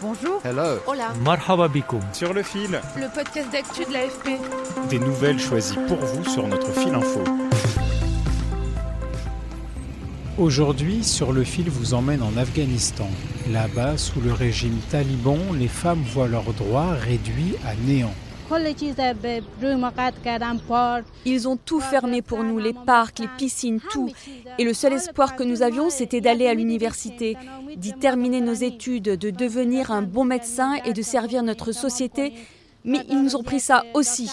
Bonjour. Hello. Hola. Marhaba Sur le fil. Le podcast d'actu de l'AFP. Des nouvelles choisies pour vous sur notre fil info. Aujourd'hui, sur le fil vous emmène en Afghanistan. Là-bas, sous le régime taliban, les femmes voient leurs droits réduits à néant. Ils ont tout fermé pour nous, les parcs, les piscines, tout. Et le seul espoir que nous avions, c'était d'aller à l'université, d'y terminer nos études, de devenir un bon médecin et de servir notre société. Mais ils nous ont pris ça aussi.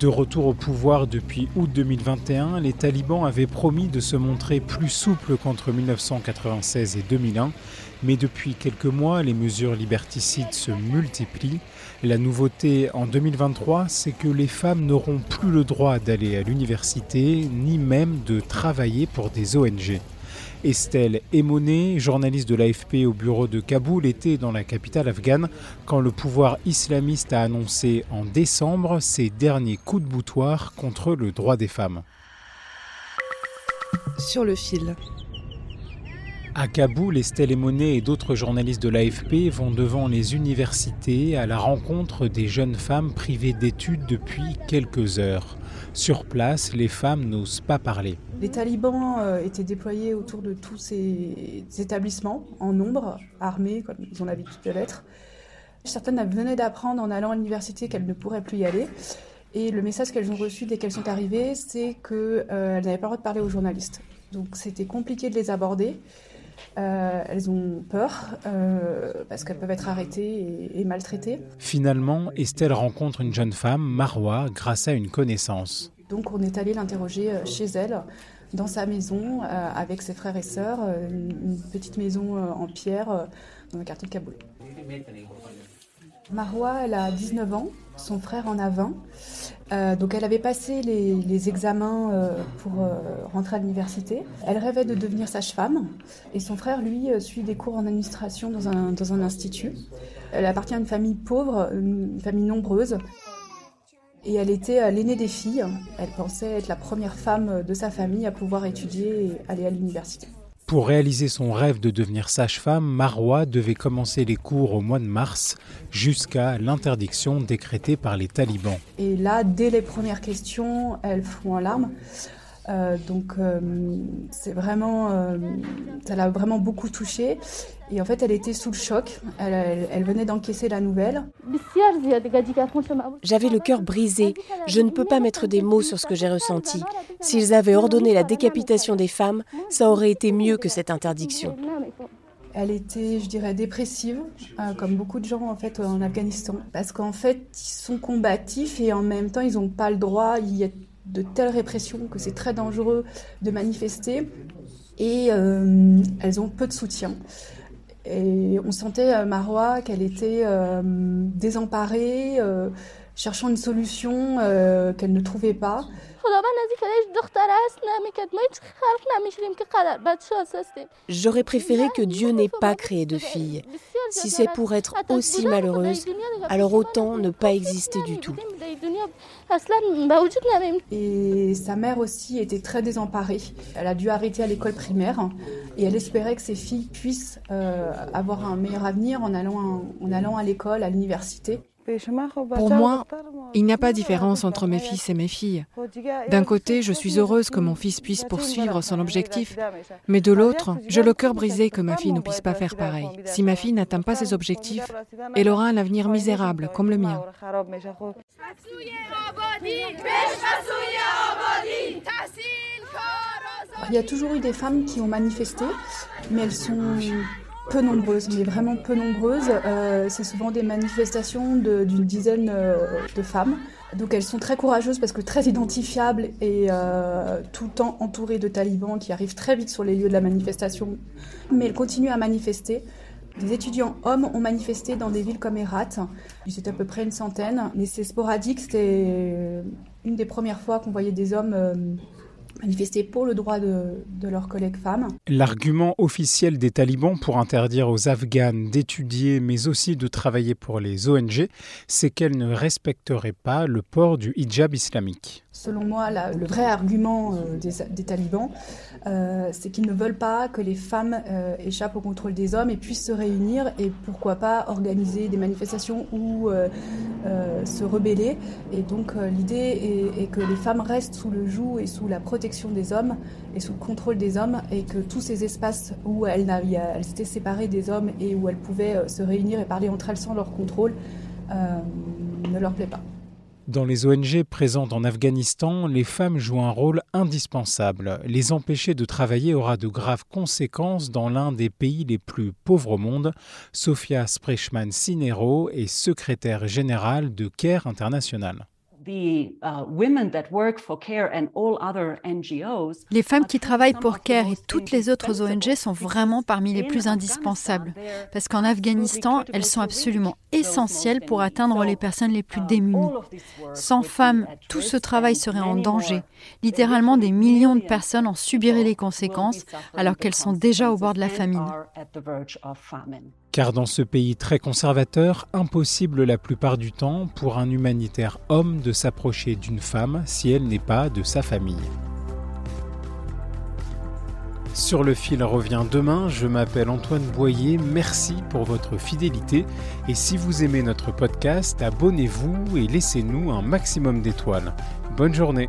De retour au pouvoir depuis août 2021, les talibans avaient promis de se montrer plus souples qu'entre 1996 et 2001, mais depuis quelques mois, les mesures liberticides se multiplient. La nouveauté en 2023, c'est que les femmes n'auront plus le droit d'aller à l'université, ni même de travailler pour des ONG. Estelle Emoné, journaliste de l'AFP au bureau de Kaboul, était dans la capitale afghane quand le pouvoir islamiste a annoncé en décembre ses derniers coups de boutoir contre le droit des femmes. Sur le fil. À Kaboul, Estelle Emoné et d'autres journalistes de l'AFP vont devant les universités à la rencontre des jeunes femmes privées d'études depuis quelques heures. Sur place, les femmes n'osent pas parler. Les talibans euh, étaient déployés autour de tous ces établissements, en nombre, armés, comme ils ont l'habitude de l'être. Certaines venaient d'apprendre en allant à l'université qu'elles ne pourraient plus y aller. Et le message qu'elles ont reçu dès qu'elles sont arrivées, c'est qu'elles euh, n'avaient pas le droit de parler aux journalistes. Donc c'était compliqué de les aborder. Euh, elles ont peur euh, parce qu'elles peuvent être arrêtées et, maltraitées. Finalement, Estelle rencontre une jeune femme, Marwa, grâce à une connaissance. Donc on est allé l'interroger euh, chez elle, dans sa maison, avec ses frères et sœurs, une, petite maison en pierre dans le quartier de Kaboul. Marwa, elle a 19 ans, son frère en a 20. Euh, donc elle avait passé les, examens euh, pour euh, rentrer à l'université. Elle rêvait de devenir sage-femme et son frère, lui, suit des cours en administration dans un, dans un institut. Elle appartient à une famille pauvre, une famille nombreuse. Et elle était l'aînée des filles. Elle pensait être la première femme de sa famille à pouvoir étudier et aller à l'université. Pour réaliser son rêve de devenir sage-femme, Marwa devait commencer les cours au mois de mars jusqu'à l'interdiction décrétée par les talibans. Et là, dès les premières questions, elle fond en larmes. Euh, donc euh, c'est vraiment, euh, ça l'a vraiment beaucoup touchée. Et en fait, elle était sous le choc. Elle, venait d'encaisser la nouvelle. J'avais le cœur brisé. Je ne peux pas mettre des mots sur ce que j'ai ressenti. S'ils avaient ordonné la décapitation des femmes, ça aurait été mieux que cette interdiction. Elle était, je dirais, dépressive, comme beaucoup de gens en fait en Afghanistan, parce qu'en fait, ils sont combatifs et en même temps, ils n'ont pas le droit. Il y a de telles répressions que c'est très dangereux de manifester et euh, elles ont peu de soutien. Et on sentait euh, Marois qu'elle était euh, désemparée, cherchant une solution qu'elle ne trouvait pas. J'aurais préféré que Dieu n'ait pas créé de fille. Si c'est pour être aussi malheureuse, alors autant ne pas exister du tout. Et sa mère aussi était très désemparée. Elle a dû arrêter à l'école primaire et elle espérait que ses filles puissent euh, avoir un meilleur avenir en allant, en allant à l'école, à l'université. Pour moi, il n'y a pas de différence entre mes fils et mes filles. D'un côté, je suis heureuse que mon fils puisse poursuivre son objectif, mais de l'autre, j'ai le cœur brisé que ma fille ne puisse pas faire pareil. Si ma fille n'atteint pas ses objectifs, elle aura un avenir misérable comme le mien. Il y a toujours eu des femmes qui ont manifesté, mais elles sont peu nombreuses, mais vraiment peu nombreuses. Euh, c'est souvent des manifestations d'une dizaine euh, de femmes. Donc elles sont très courageuses parce que très identifiables et euh, tout le temps entourées de talibans qui arrivent très vite sur les lieux de la manifestation. Mais elles continuent à manifester. Des étudiants hommes ont manifesté dans des villes comme Herat. C'était à peu près une centaine. Mais c'est sporadique. C'était une des premières fois qu'on voyait des hommes manifester pour le droit de, leurs collègues femmes. L'argument officiel des talibans pour interdire aux Afghanes d'étudier mais aussi de travailler pour les ONG, c'est qu'elles ne respecteraient pas le port du hijab islamique. Selon moi, le vrai argument euh, des, talibans, euh, c'est qu'ils ne veulent pas que les femmes euh, échappent au contrôle des hommes et puissent se réunir et pourquoi pas organiser des manifestations ou se rebeller. Et donc l'idée est, que les femmes restent sous le joug et sous la protection des hommes et sous le contrôle des hommes et que tous ces espaces où elles, elles étaient séparées des hommes et où elles pouvaient se réunir et parler entre elles sans leur contrôle ne leur plaît pas. Dans les ONG présentes en Afghanistan, les femmes jouent un rôle indispensable. Les empêcher de travailler aura de graves conséquences dans l'un des pays les plus pauvres au monde. Sofia Sprechman-Sinero est secrétaire générale de CARE International. Les femmes qui travaillent pour CARE et toutes les autres ONG sont vraiment parmi les plus indispensables, parce qu'en Afghanistan, elles sont absolument essentielles pour atteindre les personnes les plus uh, démunies. Sans femmes, tout ce travail serait en danger. Littéralement, des millions de personnes en subiraient les conséquences alors qu'elles sont déjà au bord de la famine. Car dans ce pays très conservateur, impossible la plupart du temps pour un humanitaire homme de s'approcher d'une femme si elle n'est pas de sa famille. Sur le fil revient demain, je m'appelle Antoine Boyer, merci pour votre fidélité et si vous aimez notre podcast, abonnez-vous et laissez-nous un maximum d'étoiles. Bonne journée